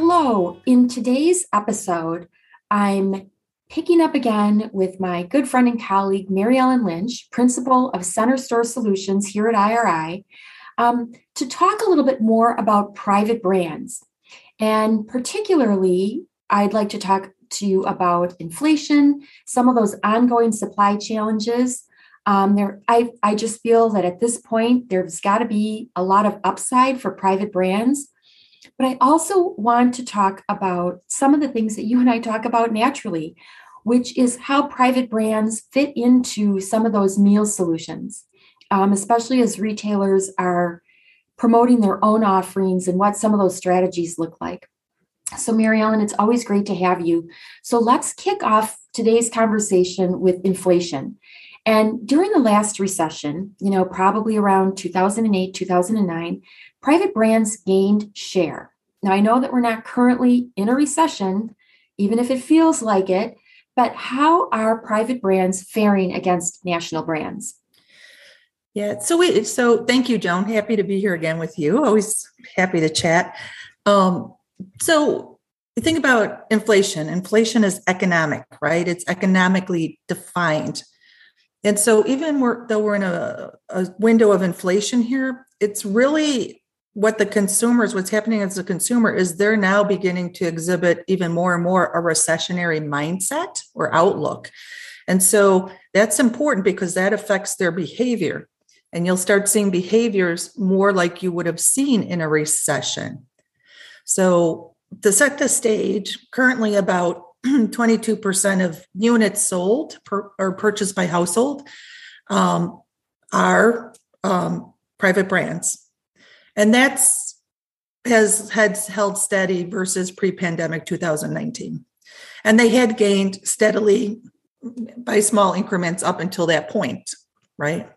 Hello. In today's episode, I'm picking up again with my good friend and colleague, Mary Ellen Lynch, principal of Center Store Solutions here at IRI, um, to talk a little bit more about private brands. And particularly, I'd like to talk to you about inflation, some of those ongoing supply challenges. Um, there, I, I just feel that at this point, there's got to be a lot of upside for private brands. But I also want to talk about some of the things that you and I talk about naturally, which is how private brands fit into some of those meal solutions, um, especially as retailers are promoting their own offerings and what some of those strategies look like. So, Mary Ellen, it's always great to have you. So, let's kick off today's conversation with inflation. And during the last recession, you know, probably around 2008, 2009, private brands gained share. Now, I know that we're not currently in a recession, even if it feels like it, but how are private brands faring against national brands? Yeah, so we so thank you, Joan. Happy to be here again with you. Always happy to chat. Um, so think about inflation. Inflation is economic, right? It's economically defined. And so even we're, though we're in a, a window of inflation here, it's really what the consumers, what's happening as a consumer is they're now beginning to exhibit even more and more a recessionary mindset or outlook. And so that's important because that affects their behavior. And you'll start seeing behaviors more like you would have seen in a recession. So, to set the stage, currently about 22% of units sold per, or purchased by household um, are um, private brands. And that's has had held steady versus pre-pandemic 2019. And they had gained steadily by small increments up until that point, right?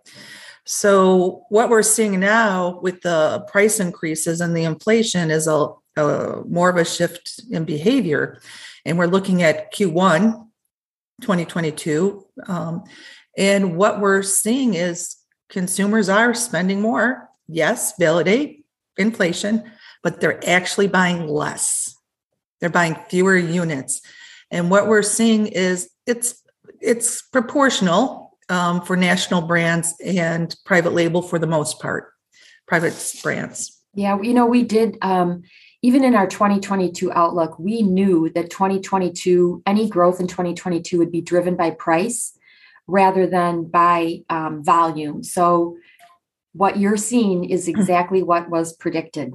So what we're seeing now with the price increases and the inflation is a, a more of a shift in behavior. And we're looking at Q1 2022. Um, and what we're seeing is consumers are spending more yes, validate inflation, but they're actually buying less. They're buying fewer units. And what we're seeing is it's it's proportional um, for national brands and private label for the most part, private brands. Yeah, you know, we did um, even in our 2022 outlook, we knew that 2022, any growth in 2022 would be driven by price rather than by um, volume. So what you're seeing is hmm. exactly what was predicted.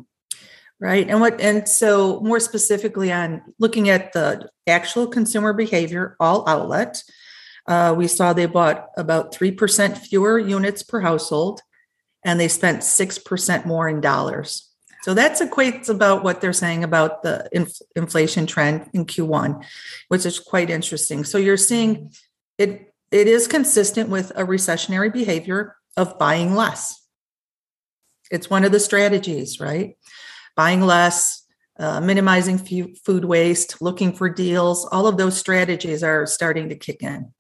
Right and what and so more specifically on looking at the actual consumer behavior all outlet uh, we saw they bought about 3% fewer units per household and they spent 6% more in dollars. So that's equates about what they're saying about the inf- inflation trend in q1 which is quite interesting. So you're seeing it it is consistent with a recessionary behavior of buying less it's one of the strategies, right? Buying less, uh, minimizing f- food waste, looking for deals, all of those strategies are starting to kick in.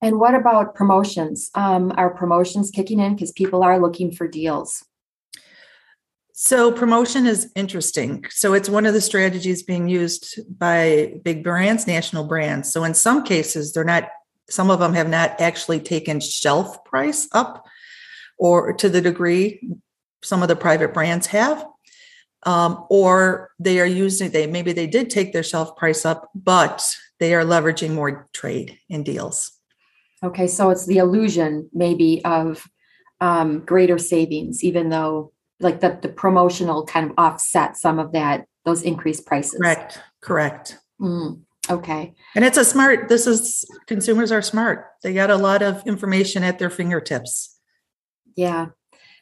And what about promotions? Um, are promotions kicking in because people are looking for deals? So, promotion is interesting. So, it's one of the strategies being used by big brands, national brands. So, in some cases, they're not, some of them have not actually taken shelf price up or to the degree some of the private brands have um, or they are using they maybe they did take their shelf price up but they are leveraging more trade and deals. Okay so it's the illusion maybe of um, greater savings even though like the, the promotional kind of offset some of that those increased prices. Correct correct. Mm, okay. And it's a smart this is consumers are smart. They got a lot of information at their fingertips. Yeah.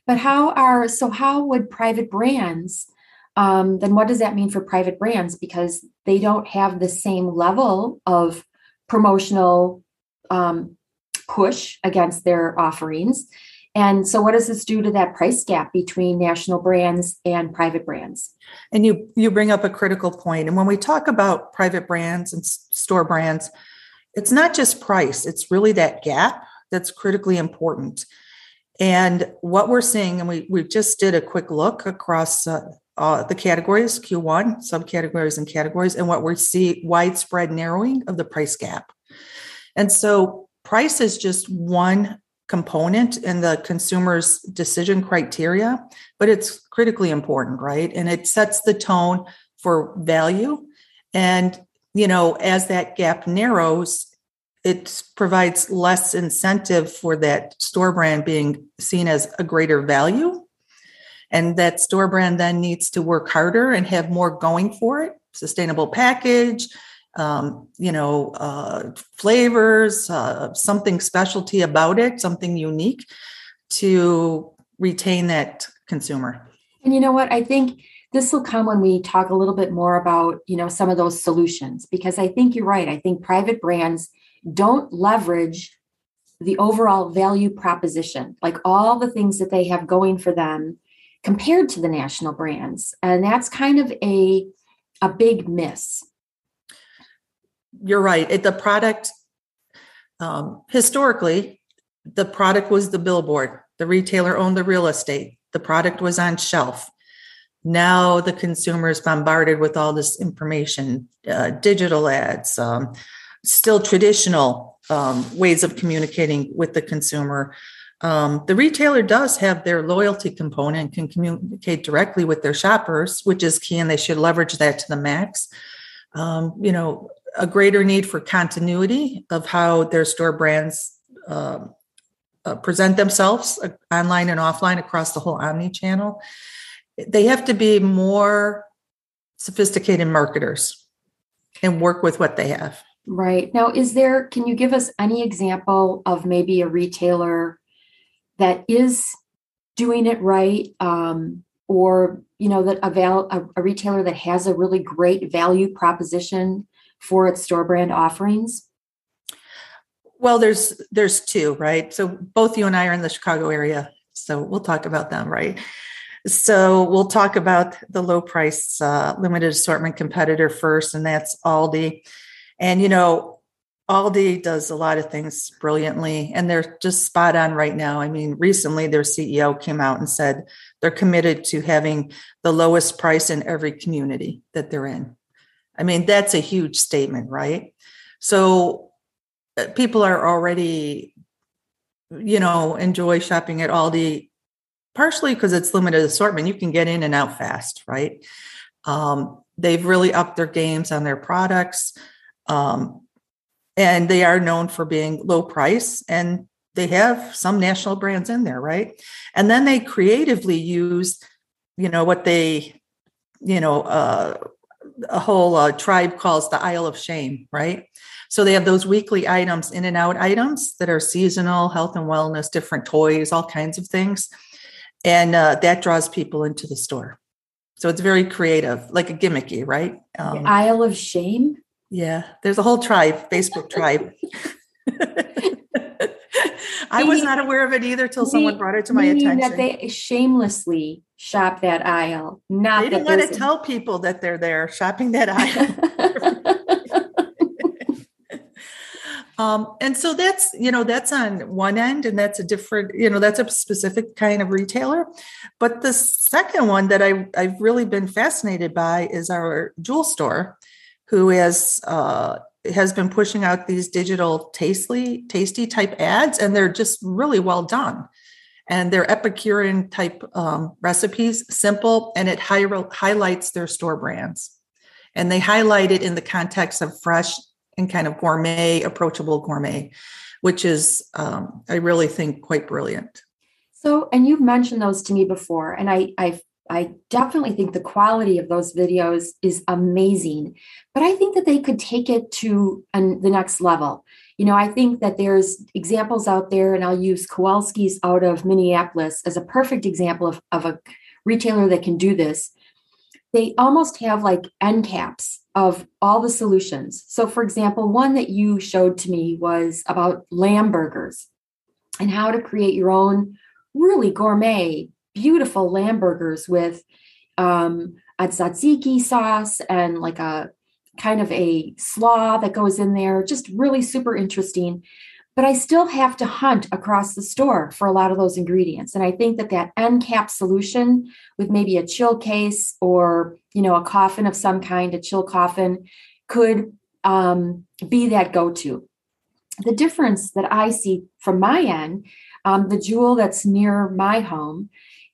But how are, so how would private brands, um, then what does that mean for private brands? Because they don't have the same level of promotional um, push against their offerings. And so what does this do to that price gap between national brands and private brands? And you you bring up a critical point. And when we talk about private brands and store brands, it's not just price, it's really that gap that's critically important. And what we're seeing, and we, we just did a quick look across uh, uh, the categories, Q1, subcategories, and categories, and what we see widespread narrowing of the price gap. And so price is just one component in the consumer's decision criteria, but it's critically important, right? And it sets the tone for value. And, you know, as that gap narrows, it provides less incentive for that store brand being seen as a greater value. And that store brand then needs to work harder and have more going for it sustainable package, um, you know, uh, flavors, uh, something specialty about it, something unique to retain that consumer. And you know what? I think this will come when we talk a little bit more about, you know, some of those solutions because I think you're right. I think private brands don't leverage the overall value proposition, like all the things that they have going for them compared to the national brands. And that's kind of a a big miss you're right. It, the product, um, historically, the product was the billboard. The retailer owned the real estate. The product was on shelf. Now the consumer is bombarded with all this information, uh, digital ads, um, still traditional um, ways of communicating with the consumer. Um, the retailer does have their loyalty component, can communicate directly with their shoppers, which is key, and they should leverage that to the max. Um, you know, a greater need for continuity of how their store brands um, uh, present themselves uh, online and offline across the whole omni channel. They have to be more sophisticated marketers and work with what they have. Right. Now, is there, can you give us any example of maybe a retailer that is doing it right? Um, or, you know, that a, val- a, a retailer that has a really great value proposition for its store brand offerings? Well, there's there's two, right? So both you and I are in the Chicago area, so we'll talk about them, right? So we'll talk about the low price uh, limited assortment competitor first, and that's Aldi. And you know, Aldi does a lot of things brilliantly, and they're just spot on right now. I mean, recently their CEO came out and said they're committed to having the lowest price in every community that they're in. I mean, that's a huge statement, right? So uh, people are already, you know, enjoy shopping at Aldi, partially because it's limited assortment. You can get in and out fast, right? Um, they've really upped their games on their products. Um, and they are known for being low price and they have some national brands in there, right? And then they creatively use, you know, what they, you know, uh, a whole uh, tribe calls the Aisle of Shame, right? So they have those weekly items, in and out items that are seasonal, health and wellness, different toys, all kinds of things. And uh, that draws people into the store. So it's very creative, like a gimmicky, right? Um, the Aisle of Shame? Yeah, there's a whole tribe, Facebook tribe. I was not aware of it either till someone brought it to my attention. That they shamelessly shop that aisle. Not they didn't want to tell people that they're there shopping that aisle. um, and so that's you know that's on one end, and that's a different you know that's a specific kind of retailer. But the second one that I I've really been fascinated by is our Jewel store, who has uh, has been pushing out these digital tasty tasty type ads, and they're just really well done and they're Epicurean type um, recipes, simple, and it hi- highlights their store brands. And they highlight it in the context of fresh and kind of gourmet, approachable gourmet, which is, um, I really think, quite brilliant. So, and you've mentioned those to me before, and I, I, I definitely think the quality of those videos is amazing. But I think that they could take it to an, the next level you know, I think that there's examples out there, and I'll use Kowalski's out of Minneapolis as a perfect example of, of a retailer that can do this. They almost have like end caps of all the solutions. So, for example, one that you showed to me was about lamb burgers and how to create your own really gourmet, beautiful lamb burgers with um, a tzatziki sauce and like a kind of a slaw that goes in there, just really super interesting. But I still have to hunt across the store for a lot of those ingredients. And I think that that end cap solution with maybe a chill case or, you know, a coffin of some kind, a chill coffin, could um, be that go to. The difference that I see from my end, um, the Jewel that's near my home,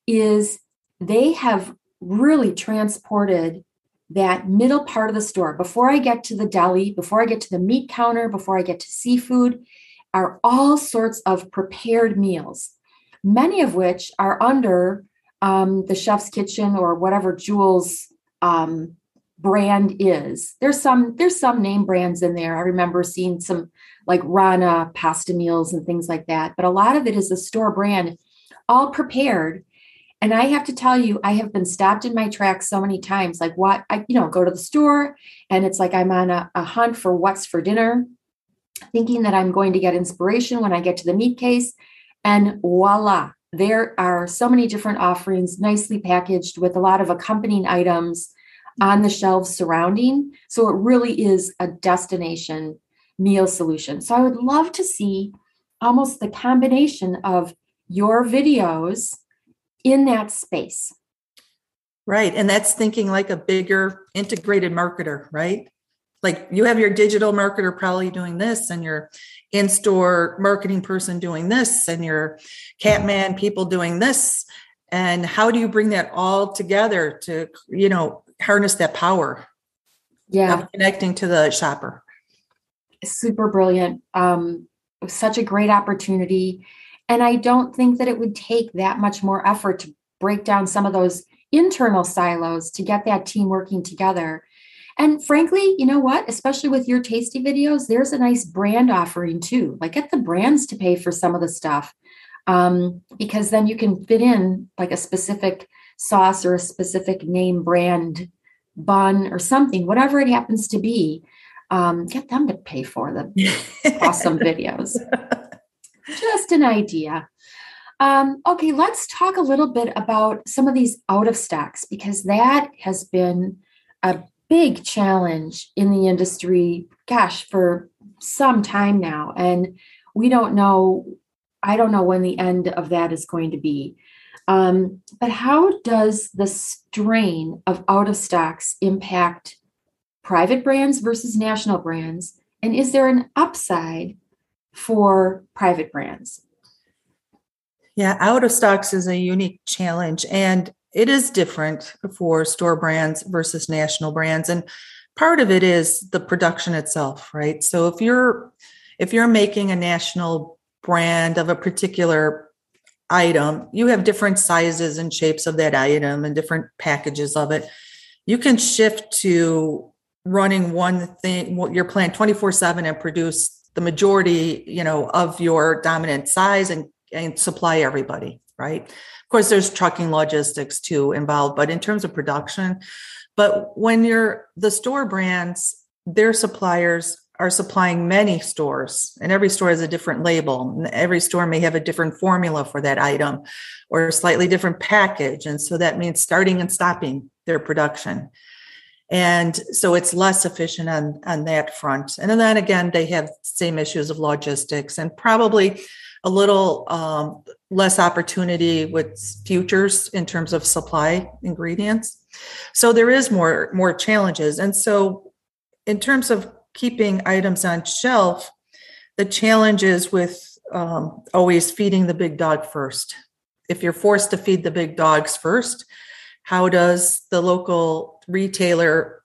is they have really transported that middle part of the store before I get to the deli, before I get to the meat counter, before I get to seafood, are all sorts of prepared meals, many of which are under um, the chef's kitchen or whatever Jewel's um, brand is. There's some there's some name brands in there. I remember seeing some like Rana pasta meals and things like that, but a lot of it is a store brand, all prepared and I have to tell you, I have been stopped in my tracks so many times. Like, what I, you know, go to the store and it's like I'm on a, a hunt for what's for dinner, thinking that I'm going to get inspiration when I get to the meat case. And voila, there are so many different offerings, nicely packaged with a lot of accompanying items on the shelves surrounding. So it really is a destination meal solution. So I would love to see almost the combination of your videos in that space. Right. And that's thinking like a bigger integrated marketer, right? Like you have your digital marketer probably doing this, and your in store marketing person doing this, and your Catman people doing this. And how do you bring that all together to, you know, harness that power? Yeah. connecting to the shopper. Super brilliant. Um, such a great opportunity and I don't think that it would take that much more effort to break down some of those internal silos to get that team working together. And frankly, you know what? Especially with your tasty videos, there's a nice brand offering too. Like get the brands to pay for some of the stuff. Um, because then you can fit in like a specific sauce or a specific name brand bun or something, whatever it happens to be. Um, get them to pay for the awesome videos. Just an idea. Um, okay, let's talk a little bit about some of these out of stocks because that has been a big challenge in the industry, gosh, for some time now. And we don't know, I don't know when the end of that is going to be. Um, but how does the strain of out of stocks impact private brands versus national brands? And is there an upside for private brands? Yeah, out of stocks is a unique challenge and it is different for store brands versus national brands and part of it is the production itself, right? So if you're if you're making a national brand of a particular item, you have different sizes and shapes of that item and different packages of it. You can shift to running one thing, your plant 24 7 and produce the majority, you know, of your dominant size and, and supply everybody, right? Of course, there's trucking logistics too involved, but in terms of production, but when you're the store brands, their suppliers are supplying many stores, and every store has a different label. Every store may have a different formula for that item or a slightly different package. And so that means starting and stopping their production and so it's less efficient on on that front. And then again they have same issues of logistics and probably a little um, less opportunity with futures in terms of supply ingredients. So there is more more challenges. And so in terms of keeping items on shelf the challenge is with um, always feeding the big dog first. If you're forced to feed the big dogs first how does the local retailer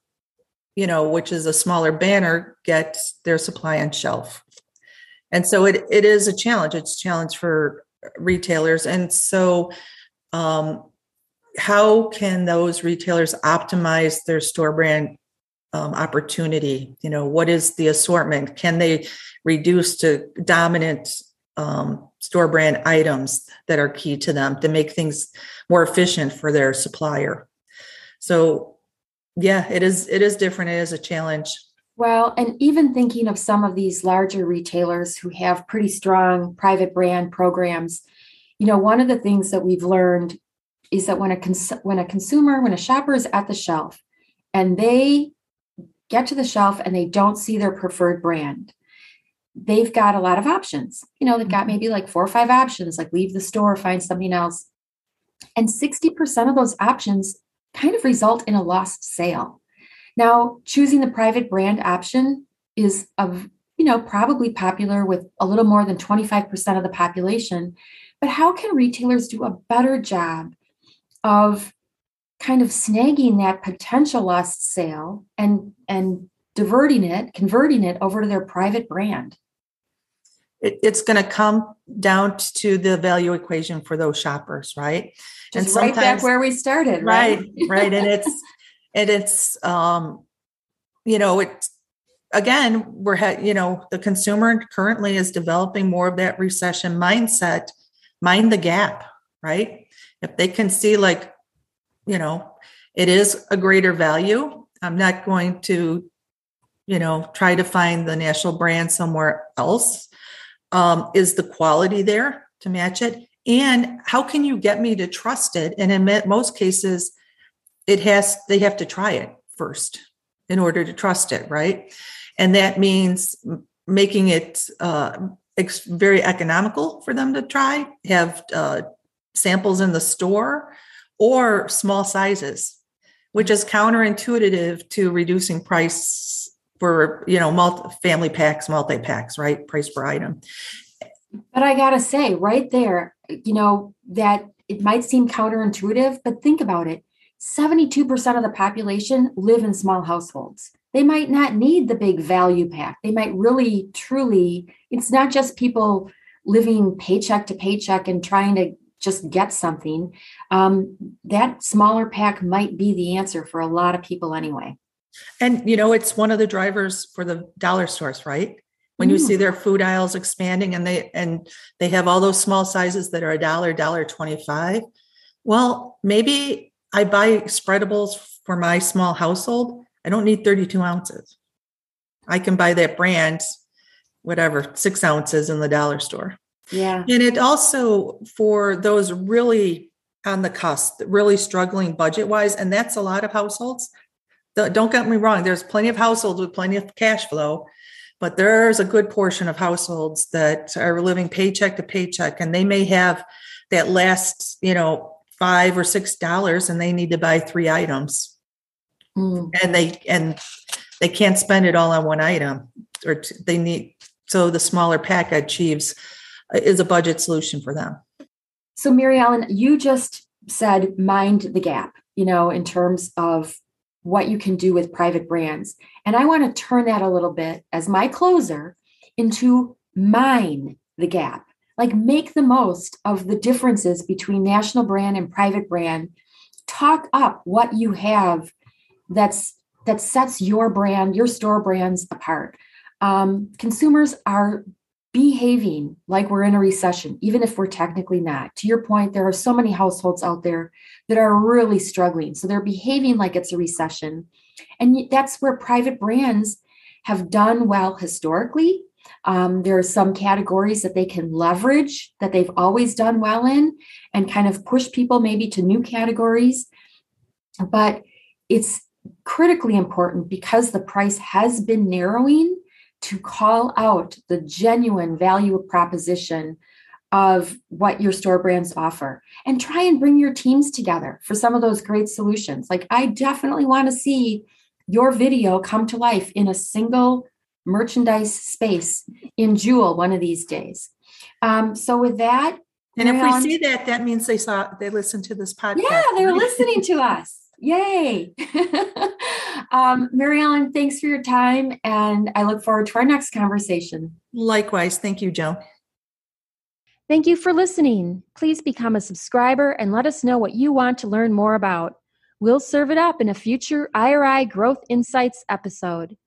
you know which is a smaller banner get their supply on shelf? And so it, it is a challenge. It's a challenge for retailers. And so um, how can those retailers optimize their store brand um, opportunity? You know what is the assortment? Can they reduce to dominant um, store brand items that are key to them to make things more efficient for their supplier. So yeah it is it is different. It is a challenge. Well and even thinking of some of these larger retailers who have pretty strong private brand programs you know one of the things that we've learned is that when a cons- when a consumer when a shopper is at the shelf and they get to the shelf and they don't see their preferred brand they've got a lot of options. You know they've got mm-hmm. maybe like four or five options like leave the store find something else. And 60% of those options kind of result in a lost sale. Now choosing the private brand option is of you know probably popular with a little more than 25% of the population but how can retailers do a better job of kind of snagging that potential lost sale and and diverting it converting it over to their private brand it, it's going to come down to the value equation for those shoppers right? Just and right back where we started right? Right, right. and it's and it's um you know it again we're you know the consumer currently is developing more of that recession mindset mind the gap right? If they can see like you know it is a greater value i'm not going to you know try to find the national brand somewhere else um, is the quality there to match it? And how can you get me to trust it? And in most cases it has they have to try it first in order to trust it right? And that means making it uh, very economical for them to try have uh, samples in the store or small sizes, which is counterintuitive to reducing price for you know multi family packs, multi packs, right? Price per item. But I gotta say, right there, you know that it might seem counterintuitive, but think about it. 72% of the population live in small households. They might not need the big value pack. They might really, truly, it's not just people living paycheck to paycheck and trying to just get something, um, that smaller pack might be the answer for a lot of people anyway. And you know, it's one of the drivers for the dollar stores, right? When mm. you see their food aisles expanding and they and they have all those small sizes that are a dollar, dollar twenty-five. Well, maybe I buy spreadables for my small household. I don't need 32 ounces. I can buy that brand, whatever, six ounces in the dollar store. Yeah. And it also for those really on the cusp, really struggling budget wise, and that's a lot of households. Don't get me wrong, there's plenty of households with plenty of cash flow, but there's a good portion of households that are living paycheck to paycheck and they may have that last, you know, five or six dollars and they need to buy three items. Mm. And they and they can't spend it all on one item or t- they need so the smaller pack achieves is a budget solution for them. So, Mary Ellen, you just said mind the gap, you know, in terms of what you can do with private brands. And I want to turn that a little bit as my closer into mine the gap. Like make the most of the differences between national brand and private brand. Talk up what you have that's that sets your brand, your store brands apart. Um, consumers are behaving like we're in a recession, even if we're technically not. To your point, there are so many households out there that are really struggling. So they're behaving like it's a recession. And that's where private brands have done well historically. Um, there are some categories that they can leverage that they've always done well in and kind of push people maybe to new categories. But it's critically important because the price has been narrowing to call out the genuine value proposition of what your store brands offer and try and bring your teams together for some of those great solutions. Like, I definitely want to see your video come to life in a single merchandise space in Jewel one of these days. Um, so, with that, and if we see that, that means they saw they listened to this podcast. Yeah, they're listening to us. Yay. um, Mary Ellen, thanks for your time. And I look forward to our next conversation. Likewise. Thank you, Joe. Thank you for listening. Please become a subscriber and let us know what you want to learn more about. We'll serve it up in a future IRI Growth Insights episode.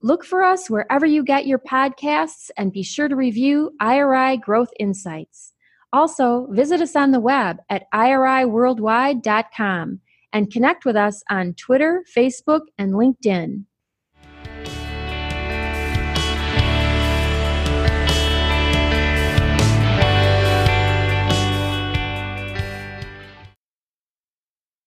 Look for us wherever you get your podcasts and be sure to review IRI Growth Insights. Also, visit us on the web at iriworldwide.com and connect with us on Twitter, Facebook, and LinkedIn.